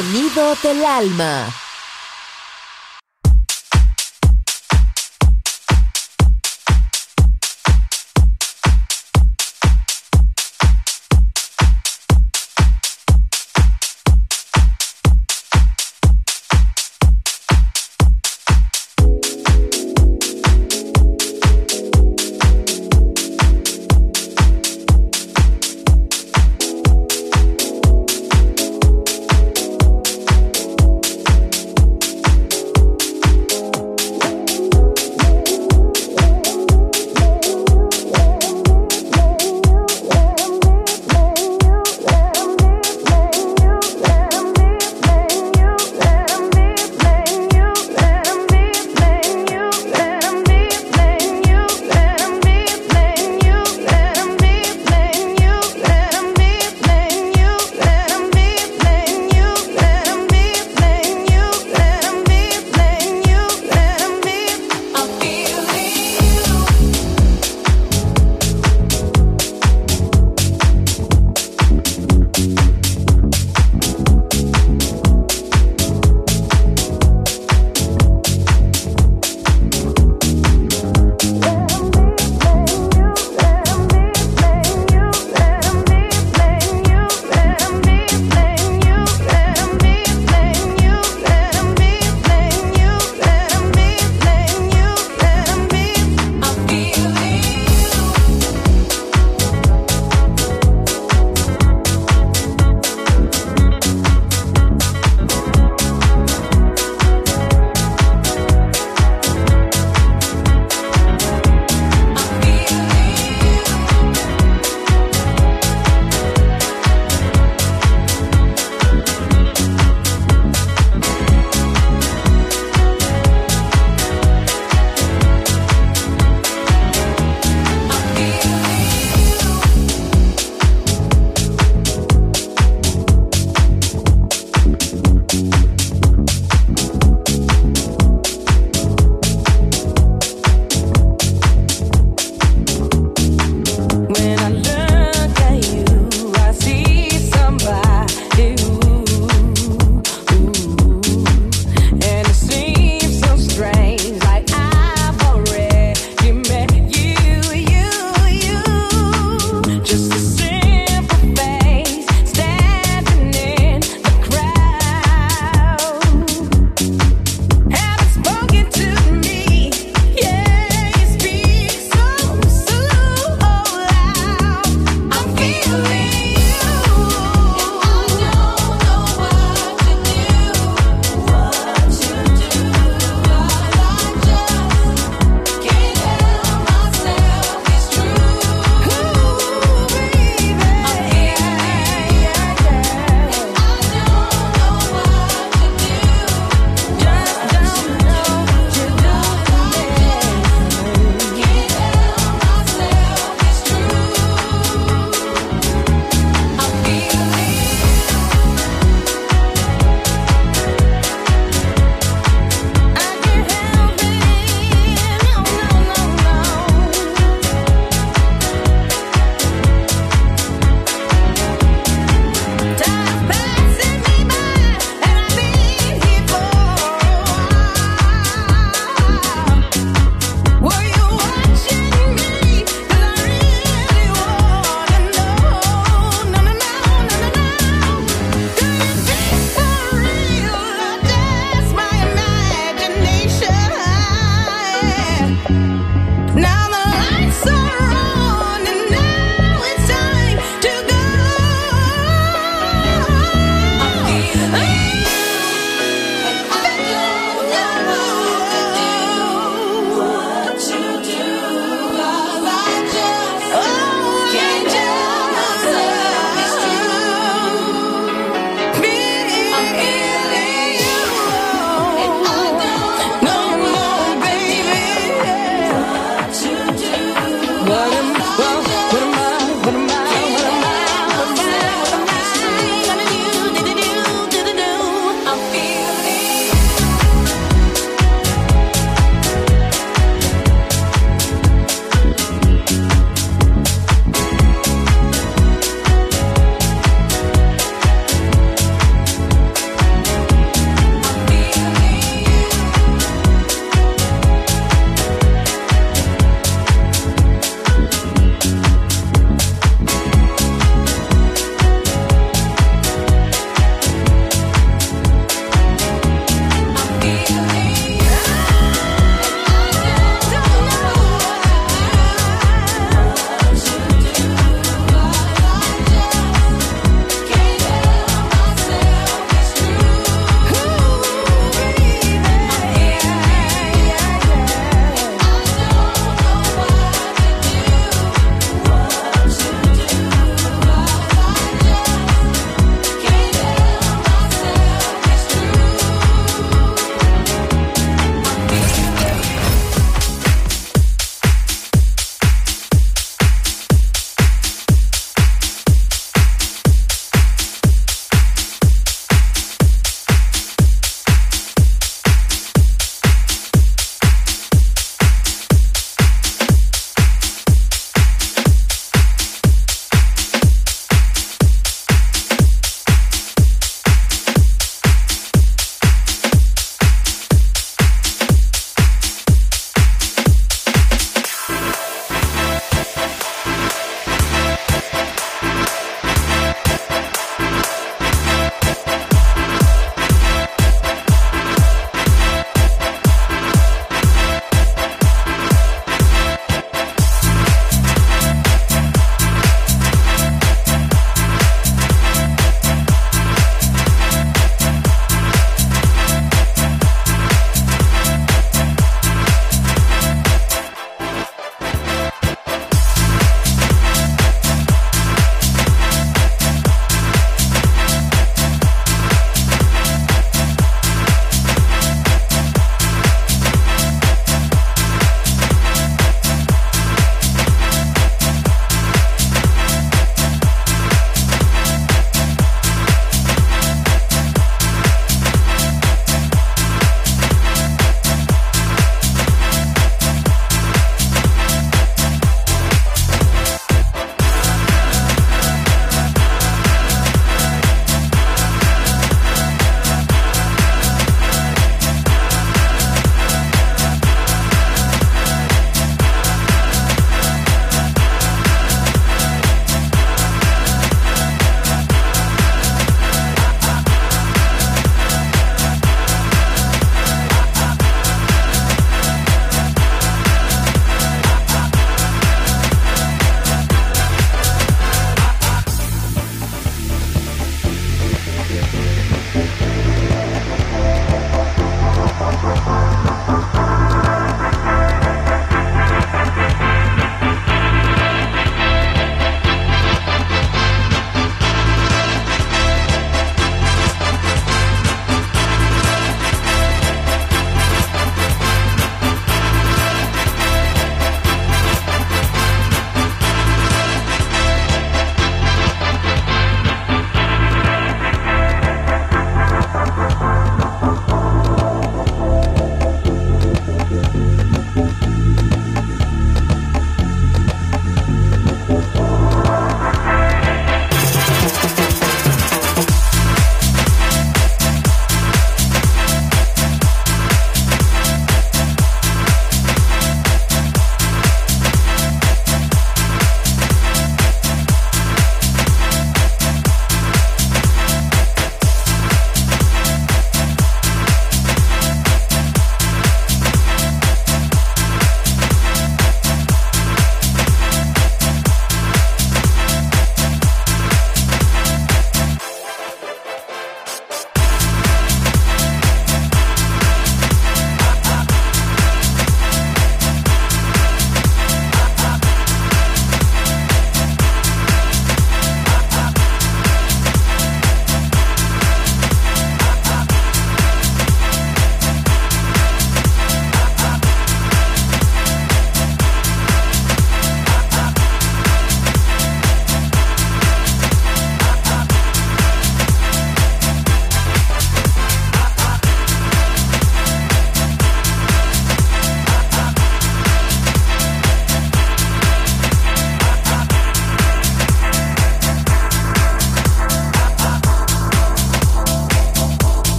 Sonido del alma.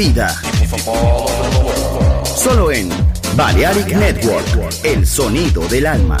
Vida. Solo en Balearic Network, el sonido del alma.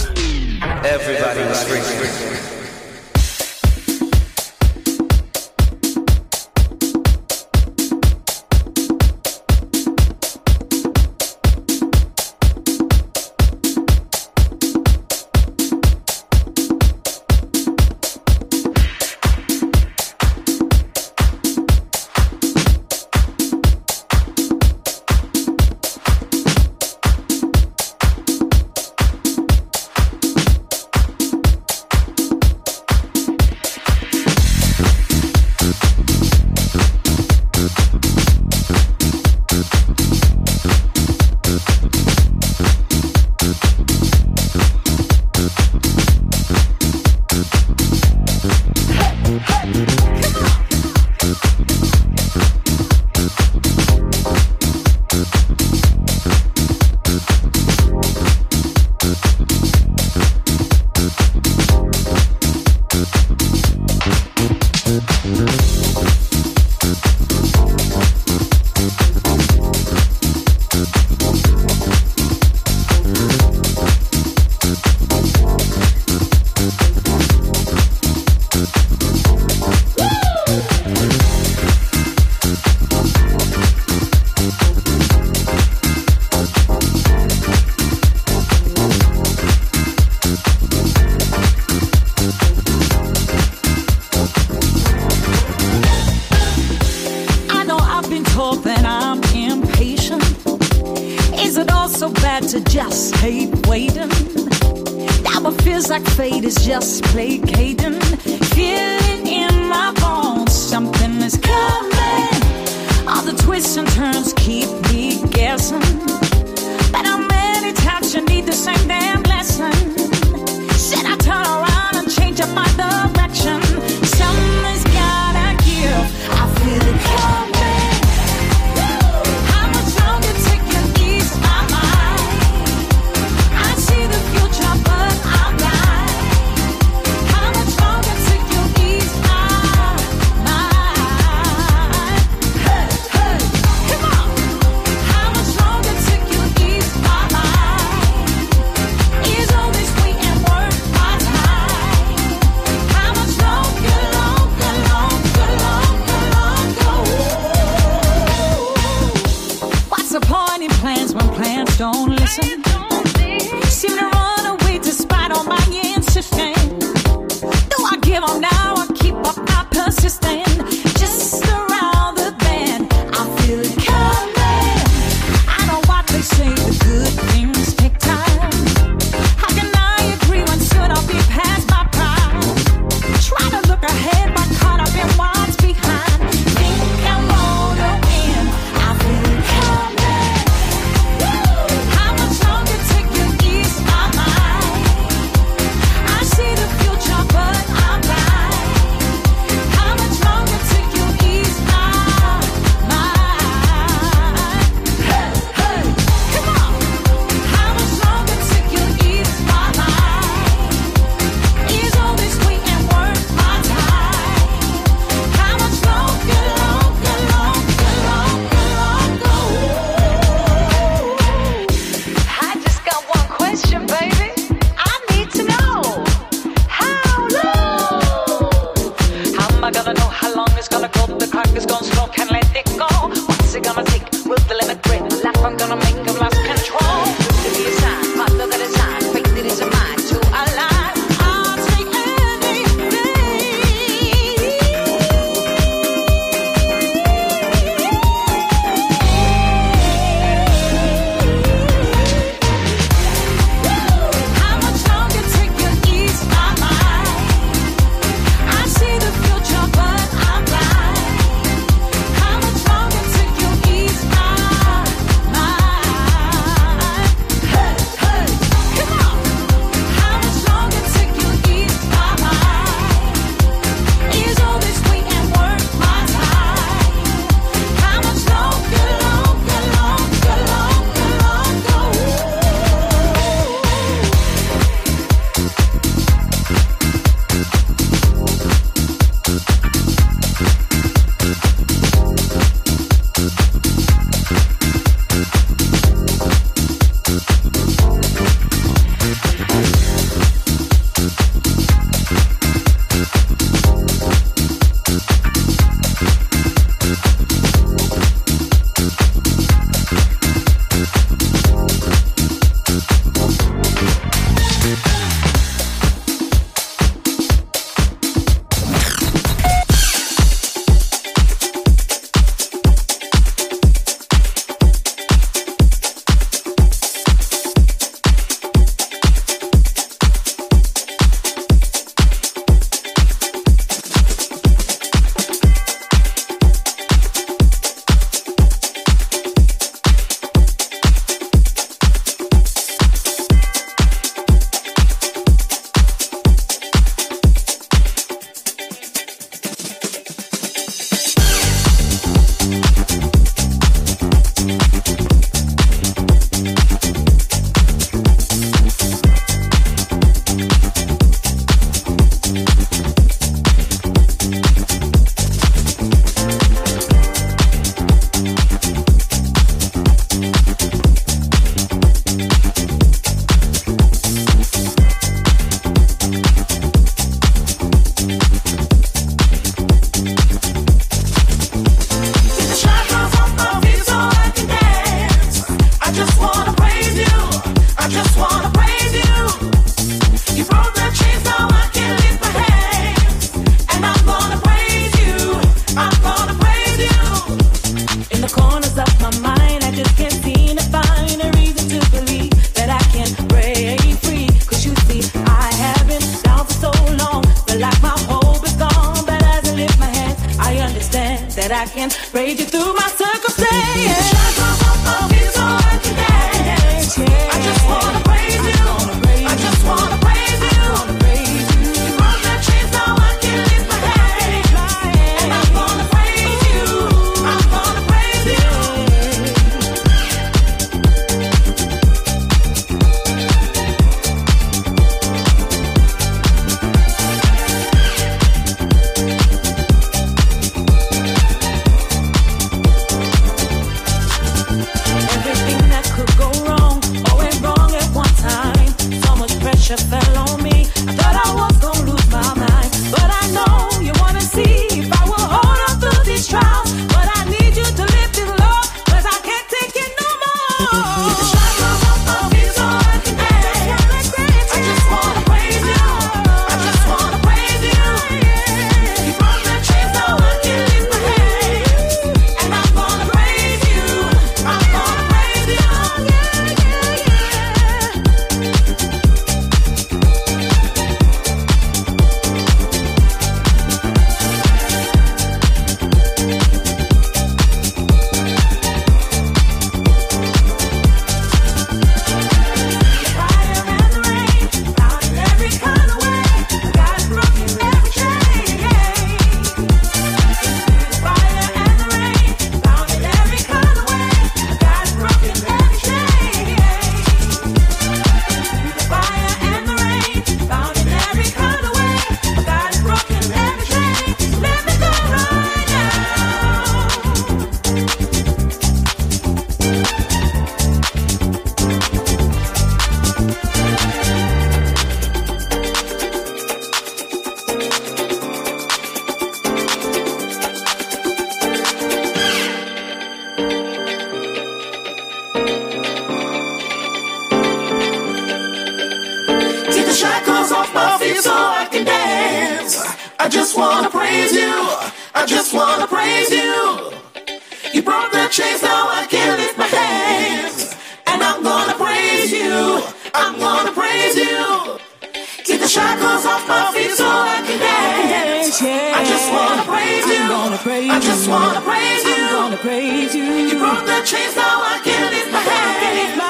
you. I just wanna praise you. I'm gonna praise you. You broke the chains, now I can't lift my hands.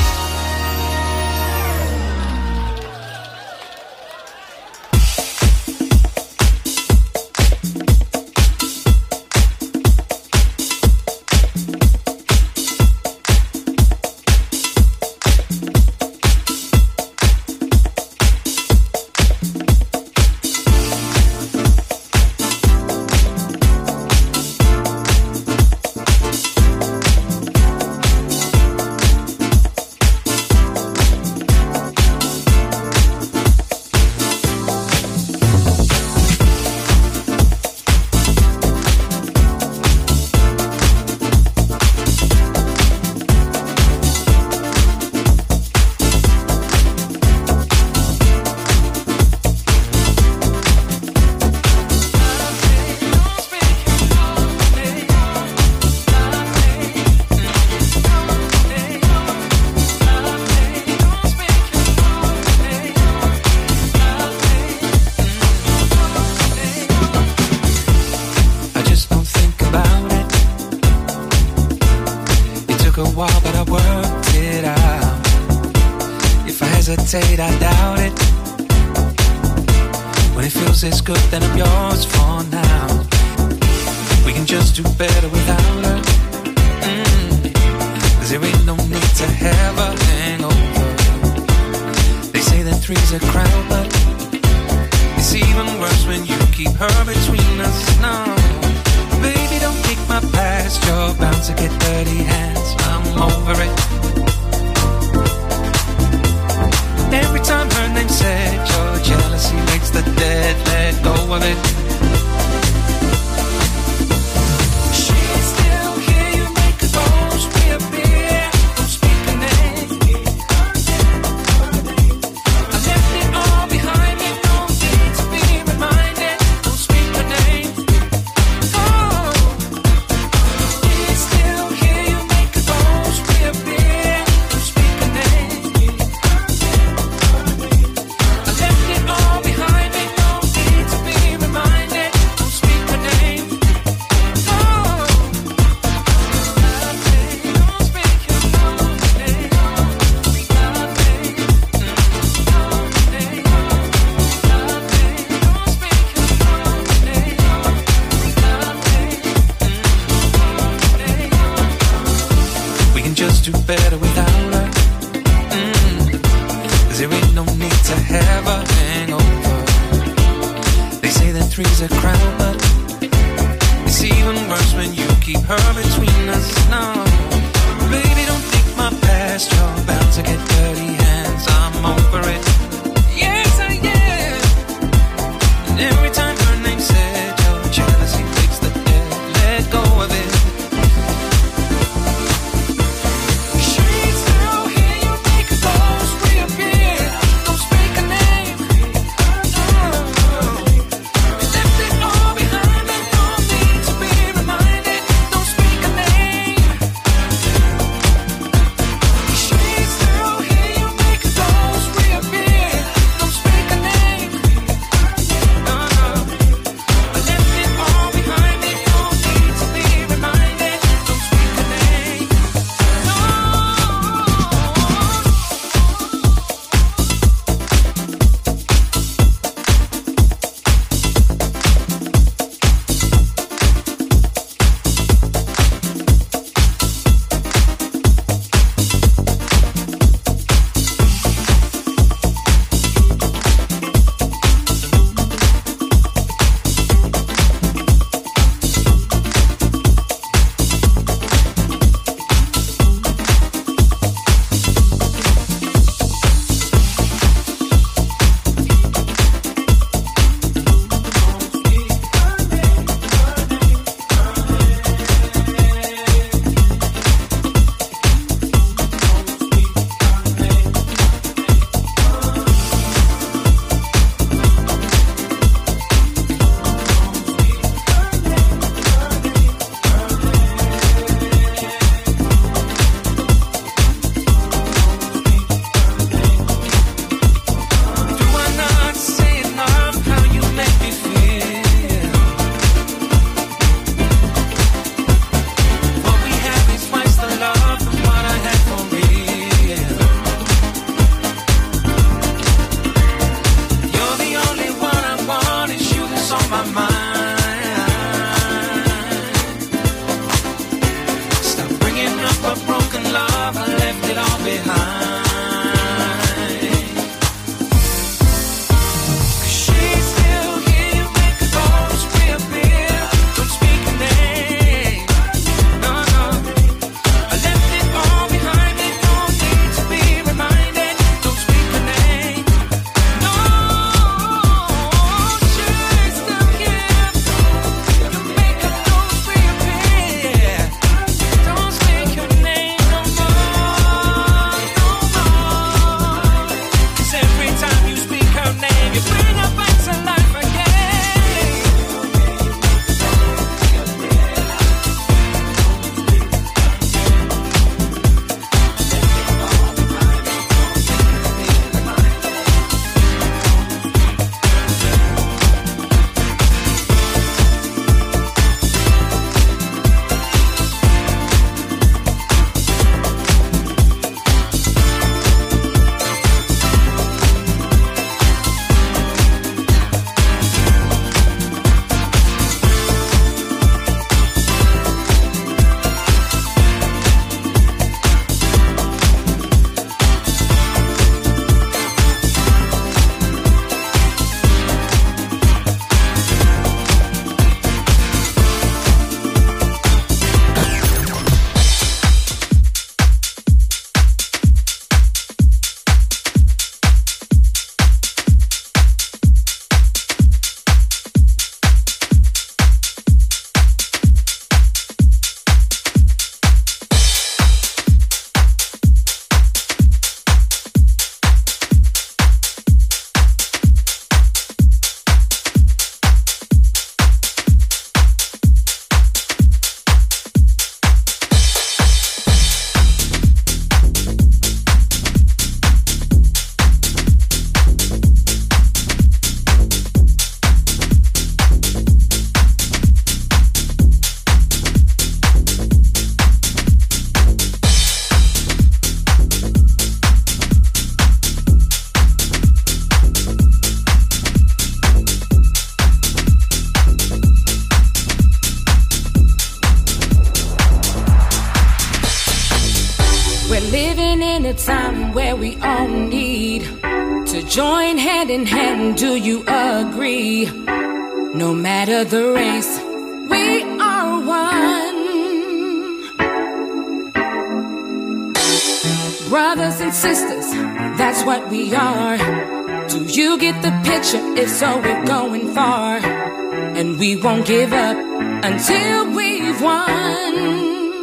We won't give up until we've won.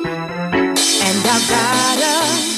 And I've got us.